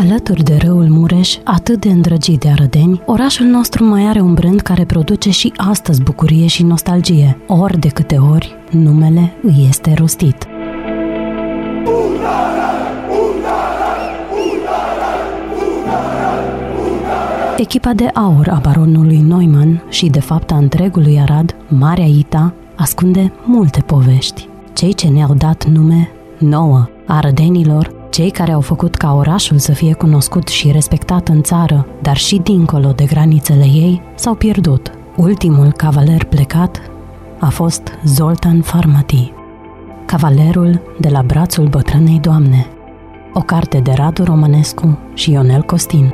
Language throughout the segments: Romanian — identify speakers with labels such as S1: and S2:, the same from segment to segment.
S1: Alături de râul Mureș, atât de îndrăgit de arădeni, orașul nostru mai are un brand care produce și astăzi bucurie și nostalgie, ori de câte ori numele îi este rostit. Echipa de aur a baronului Neumann și de fapt a întregului Arad, Marea Ita, ascunde multe povești. Cei ce ne-au dat nume nouă, arădenilor, cei care au făcut ca orașul să fie cunoscut și respectat în țară, dar și dincolo de granițele ei, s-au pierdut. Ultimul cavaler plecat a fost Zoltan Farmati, cavalerul de la brațul bătrânei doamne, o carte de Radu Romanescu și Ionel Costin.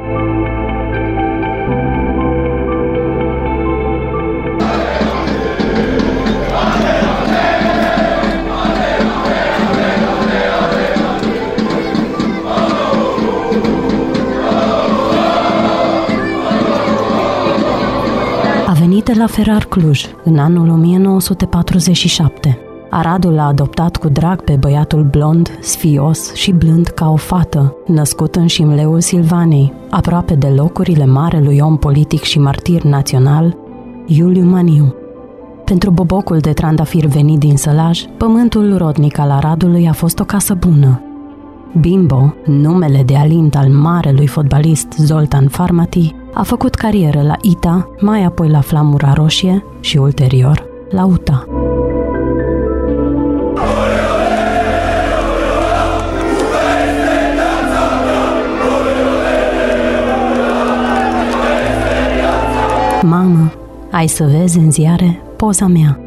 S1: Venit de la Ferrar Cluj în anul 1947. Aradul l-a adoptat cu drag pe băiatul blond, sfios și blând ca o fată, născut în șimleul Silvanei, aproape de locurile marelui om politic și martir național, Iuliu Maniu. Pentru bobocul de trandafir venit din Sălaj, pământul rodnic al Aradului a fost o casă bună. Bimbo, numele de alint al marelui fotbalist Zoltan Farmati, a făcut carieră la ITA, mai apoi la Flamura Roșie și ulterior la UTA. Mamă, ai să vezi în ziare poza mea.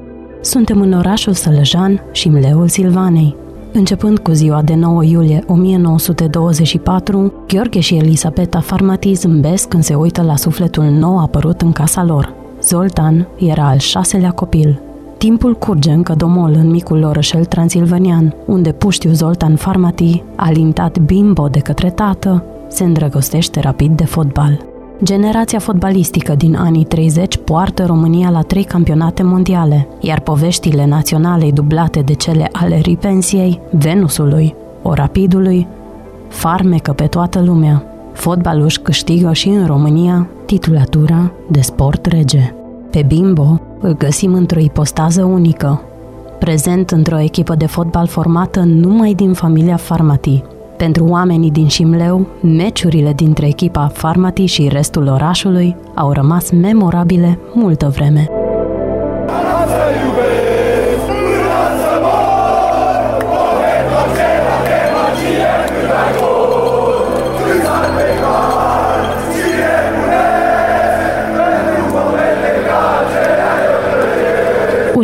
S1: Suntem în orașul Sălăjan și mleul Silvanei, Începând cu ziua de 9 iulie 1924, Gheorghe și Elisabeta Farmati zâmbesc când se uită la sufletul nou apărut în casa lor. Zoltan era al șaselea copil. Timpul curge încă domol în micul orășel transilvanian, unde puștiu Zoltan Farmati, alintat bimbo de către tată, se îndrăgostește rapid de fotbal. Generația fotbalistică din anii 30 poartă România la trei campionate mondiale, iar poveștile naționale dublate de cele ale Ripensiei, Venusului, Orapidului, farmecă pe toată lumea. Fotbalul își câștigă și în România titulatura de sport rege. Pe Bimbo îl găsim într-o ipostază unică, prezent într-o echipă de fotbal formată numai din familia Farmati, pentru oamenii din Șimleu, meciurile dintre echipa Farmati și restul orașului au rămas memorabile multă vreme.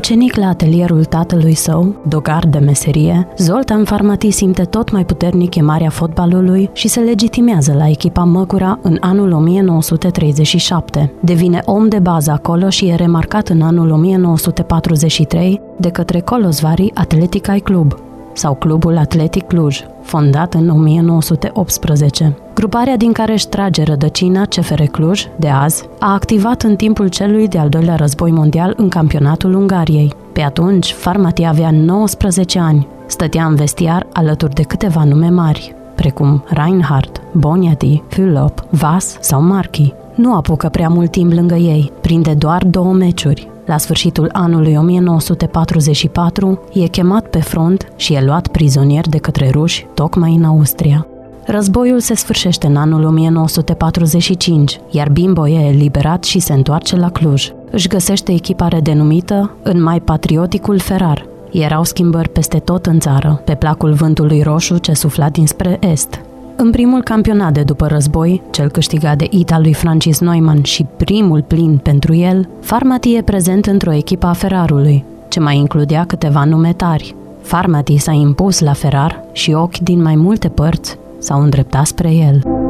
S1: Ucenic la atelierul tatălui său, dogar de meserie, Zoltan Farmati simte tot mai puternic chemarea fotbalului și se legitimează la echipa Măgura în anul 1937. Devine om de bază acolo și e remarcat în anul 1943 de către Colosvari Atletic Club, sau Clubul Atletic Cluj, fondat în 1918. Gruparea din care își trage rădăcina CFR Cluj, de azi, a activat în timpul celui de-al doilea război mondial în campionatul Ungariei. Pe atunci, Farmati avea 19 ani. Stătea în vestiar alături de câteva nume mari, precum Reinhardt, Boniati, Fülop, Vas sau Marchi. Nu apucă prea mult timp lângă ei, prinde doar două meciuri, la sfârșitul anului 1944, e chemat pe front și e luat prizonier de către ruși, tocmai în Austria. Războiul se sfârșește în anul 1945, iar Bimbo e eliberat și se întoarce la Cluj. Își găsește echipare denumită în mai patrioticul Ferrar. Erau schimbări peste tot în țară, pe placul vântului roșu ce sufla dinspre est. În primul campionat de după război, cel câștigat de Ita lui Francis Neumann și primul plin pentru el, Farmati e prezent într-o echipă a Ferrarului, ce mai includea câteva nume tari. Farmati s-a impus la Ferrar și ochi din mai multe părți s-au îndreptat spre el.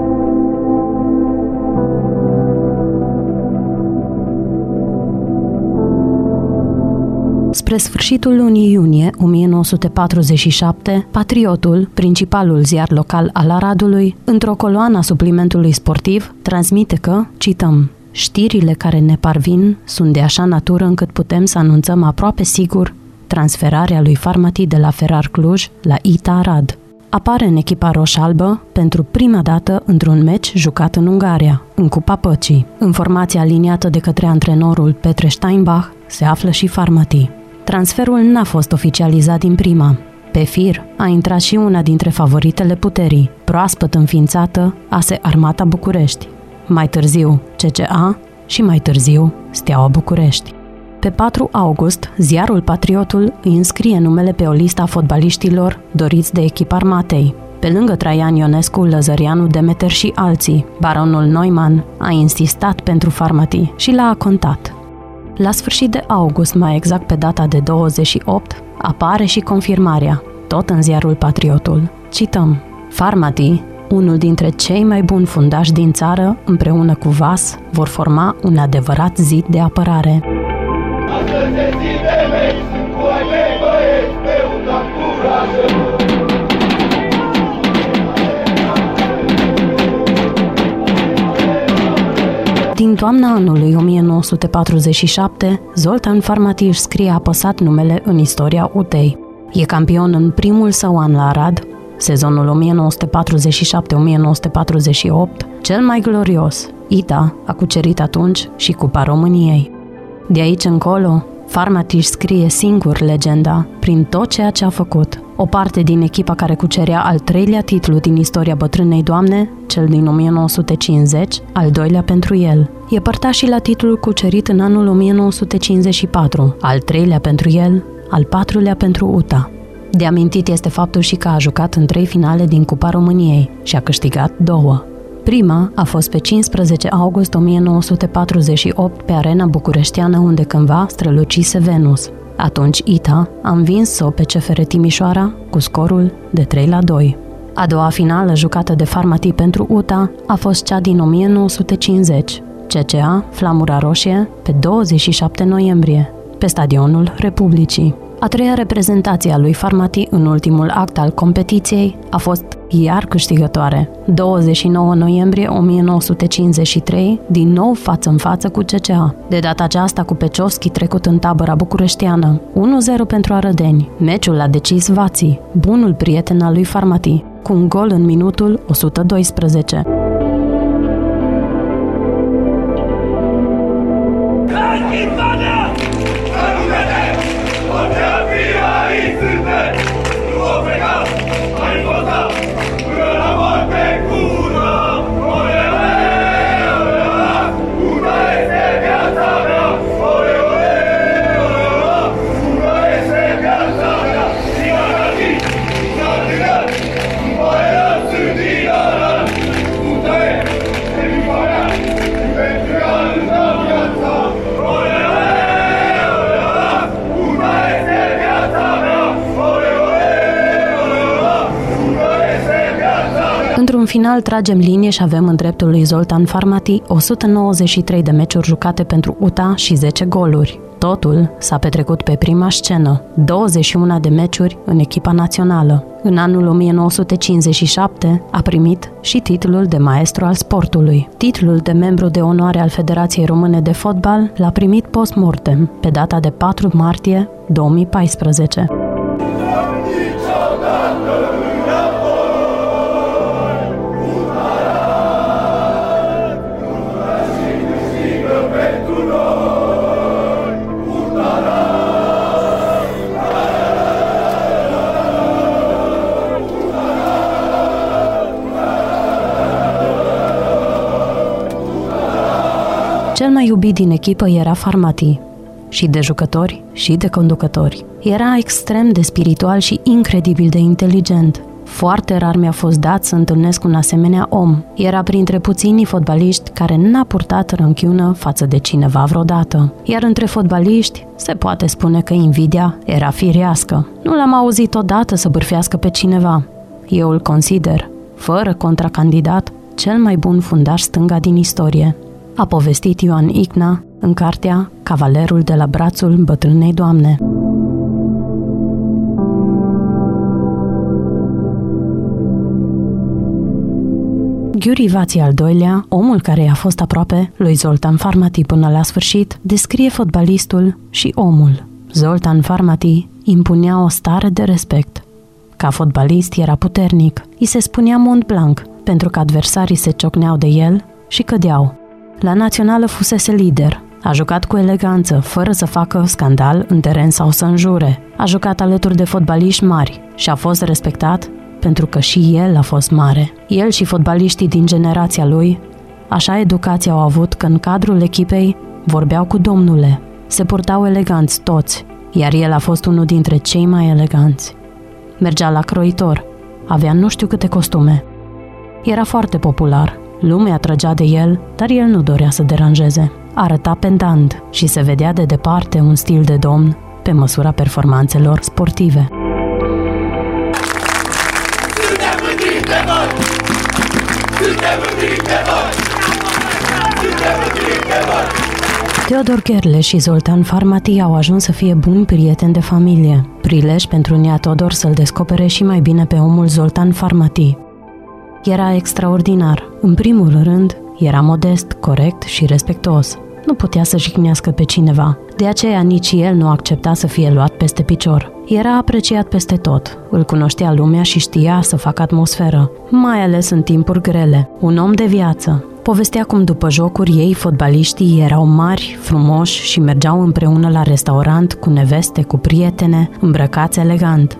S1: Spre sfârșitul lunii iunie 1947, Patriotul, principalul ziar local al Aradului, într-o coloană a suplimentului sportiv, transmite că, cităm, Știrile care ne parvin sunt de așa natură încât putem să anunțăm aproape sigur transferarea lui Farmati de la Ferrar Cluj la Ita Arad. apare în echipa roșalbă pentru prima dată într-un meci jucat în Ungaria, în Cupa Păcii. În formația aliniată de către antrenorul Petre Steinbach se află și Farmati. Transferul n-a fost oficializat din prima. Pe fir a intrat și una dintre favoritele puterii, proaspăt înființată ASE Armata București. Mai târziu CCA și mai târziu Steaua București. Pe 4 august, ziarul Patriotul îi înscrie numele pe o listă a fotbaliștilor doriți de echipa armatei. Pe lângă Traian Ionescu, Lăzărianu, Demeter și alții, baronul Neumann a insistat pentru Farmati și l-a contat. La sfârșit de august, mai exact pe data de 28, apare și confirmarea, tot în ziarul Patriotul. Cităm, Farmati, unul dintre cei mai buni fundași din țară, împreună cu Vas, vor forma un adevărat zid de apărare. Din toamna anului 1947, Zoltan Farmatiș își scrie apăsat numele în istoria UTEI. E campion în primul său an la Arad, sezonul 1947-1948, cel mai glorios. ITA a cucerit atunci și Cupa României. De aici încolo, Farmatiș scrie singur legenda prin tot ceea ce a făcut. O parte din echipa care cucerea al treilea titlu din istoria bătrânei doamne, cel din 1950, al doilea pentru el. E părtaș și la titlul cucerit în anul 1954, al treilea pentru el, al patrulea pentru UTA. De amintit este faptul și că a jucat în trei finale din Cupa României și a câștigat două. Prima a fost pe 15 august 1948 pe arena bucureșteană unde cândva strălucise Venus. Atunci ITA a învins-o pe CFR Timișoara cu scorul de 3 la 2. A doua finală jucată de Farmati pentru UTA a fost cea din 1950, CCA Flamura Roșie, pe 27 noiembrie, pe stadionul Republicii. A treia reprezentație a lui Farmati în ultimul act al competiției a fost iar câștigătoare. 29 noiembrie 1953, din nou față în față cu CCA. De data aceasta cu Pecioschi trecut în tabăra bucureșteană. 1-0 pentru Arădeni. Meciul a decis Vații, bunul prieten al lui Farmati, cu un gol în minutul 112. Final tragem linie și avem în dreptul lui Zoltan Farmati 193 de meciuri jucate pentru UTA și 10 goluri. Totul s-a petrecut pe prima scenă, 21 de meciuri în echipa națională. În anul 1957 a primit și titlul de maestru al sportului. Titlul de membru de onoare al Federației Române de Fotbal l-a primit post-mortem, pe data de 4 martie 2014. Cel mai iubit din echipă era Farmati, și de jucători și de conducători. Era extrem de spiritual și incredibil de inteligent. Foarte rar mi-a fost dat să întâlnesc un asemenea om. Era printre puținii fotbaliști care n-a purtat rănchiună față de cineva vreodată. Iar între fotbaliști se poate spune că invidia era firească. Nu l-am auzit odată să bârfească pe cineva. Eu îl consider, fără contracandidat, cel mai bun fundaș stânga din istorie a povestit Ioan Icna în cartea Cavalerul de la brațul bătrânei doamne. Ghiuri Vații al doilea, omul care i-a fost aproape lui Zoltan Farmati până la sfârșit, descrie fotbalistul și omul. Zoltan Farmati impunea o stare de respect Ca fotbalist era puternic. I se spunea Mont Blanc, pentru că adversarii se ciocneau de el și cădeau. La națională fusese lider, a jucat cu eleganță, fără să facă scandal în teren sau să înjure. A jucat alături de fotbaliști mari și a fost respectat pentru că și el a fost mare. El și fotbaliștii din generația lui, așa educație au avut că în cadrul echipei vorbeau cu domnule, se purtau eleganți toți, iar el a fost unul dintre cei mai eleganți. Mergea la croitor, avea nu știu câte costume. Era foarte popular, lumea trăgea de el, dar el nu dorea să deranjeze. Arăta pendant și se vedea de departe un stil de domn pe măsura performanțelor sportive. Teodor Gherle și Zoltan Farmati au ajuns să fie buni prieteni de familie, prilej pentru Nia Todor să-l descopere și mai bine pe omul Zoltan Farmati. Era extraordinar. În primul rând, era modest, corect și respectuos. Nu putea să jignească pe cineva. De aceea nici el nu accepta să fie luat peste picior. Era apreciat peste tot. Îl cunoștea lumea și știa să facă atmosferă, mai ales în timpuri grele. Un om de viață. Povestea cum după jocuri ei, fotbaliștii, erau mari, frumoși și mergeau împreună la restaurant cu neveste, cu prietene, îmbrăcați elegant.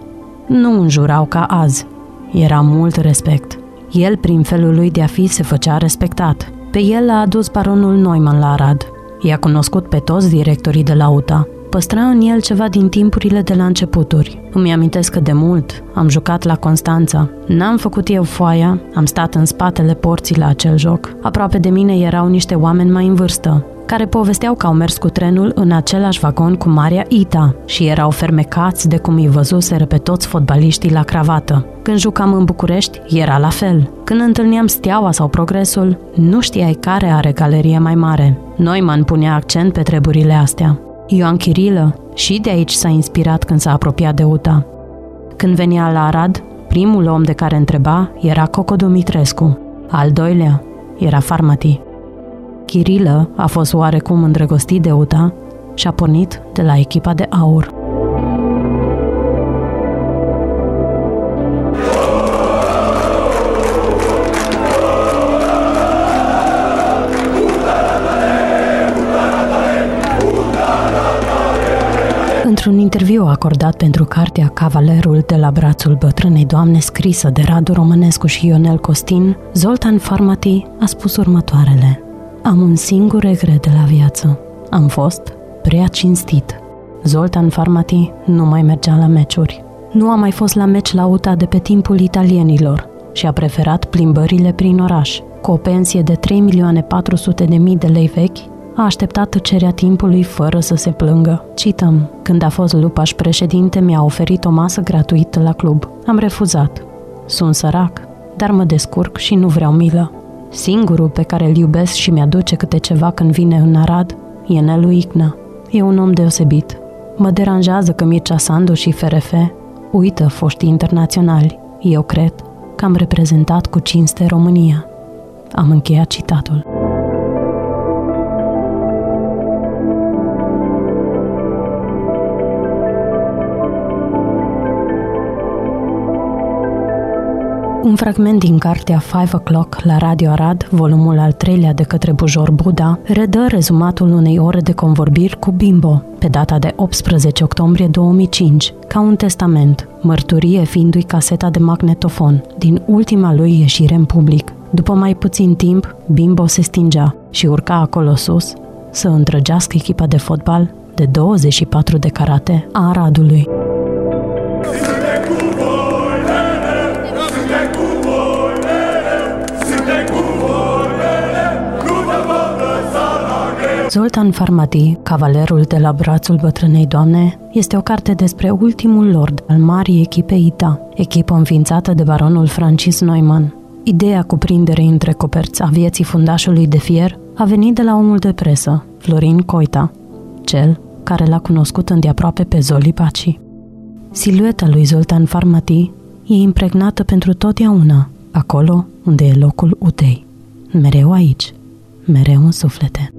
S1: Nu înjurau ca azi. Era mult respect. El, prin felul lui de a fi, se făcea respectat. Pe el l-a adus baronul Neumann la Arad. I-a cunoscut pe toți directorii de la UTA. Păstra în el ceva din timpurile de la începuturi. Îmi amintesc că de mult am jucat la Constanța. N-am făcut eu foaia, am stat în spatele porții la acel joc. Aproape de mine erau niște oameni mai în vârstă care povesteau că au mers cu trenul în același vagon cu Maria Ita și erau fermecați de cum îi văzuseră pe toți fotbaliștii la cravată. Când jucam în București, era la fel. Când întâlneam Steaua sau Progresul, nu știai care are galerie mai mare. Neumann punea accent pe treburile astea. Ioan Chirilă și de aici s-a inspirat când s-a apropiat de UTA. Când venea la Arad, primul om de care întreba era Coco Dumitrescu, al doilea era Farmati. Chirilă a fost oarecum îndrăgostit de Uta și a pornit de la echipa de aur. Într-un interviu acordat pentru cartea Cavalerul de la brațul bătrânei doamne scrisă de Radu Românescu și Ionel Costin, Zoltan Farmati a spus următoarele – am un singur regret de la viață. Am fost prea cinstit. Zoltan Farmati nu mai mergea la meciuri. Nu a mai fost la meci la UTA de pe timpul italienilor și a preferat plimbările prin oraș. Cu o pensie de 3 milioane 400 de mii de lei vechi, a așteptat tăcerea timpului fără să se plângă. Cităm, când a fost lupaș președinte, mi-a oferit o masă gratuită la club. Am refuzat. Sunt sărac, dar mă descurc și nu vreau milă. Singurul pe care îl iubesc și mi-aduce câte ceva când vine în Arad e Nelu Icna. E un om deosebit. Mă deranjează că Mircea Sandu și FRF uită foștii internaționali. Eu cred că am reprezentat cu cinste România. Am încheiat citatul. Un fragment din cartea Five O'Clock la Radio Arad, volumul al treilea de către Bujor Buda, redă rezumatul unei ore de convorbiri cu Bimbo, pe data de 18 octombrie 2005, ca un testament, mărturie fiindu-i caseta de magnetofon, din ultima lui ieșire în public. După mai puțin timp, Bimbo se stingea și urca acolo sus să întrăgească echipa de fotbal de 24 de karate a Aradului. Zoltan Farmati, Cavalerul de la brațul bătrânei doamne, este o carte despre ultimul lord al marii echipe ITA, echipă înființată de baronul Francis Neumann. Ideea cuprinderei între coperți a vieții fundașului de fier a venit de la omul de presă, Florin Coita, cel care l-a cunoscut îndeaproape pe Zoli Paci. Silueta lui Zoltan Farmati e impregnată pentru totdeauna, acolo unde e locul Utei. Mereu aici, mereu în suflete.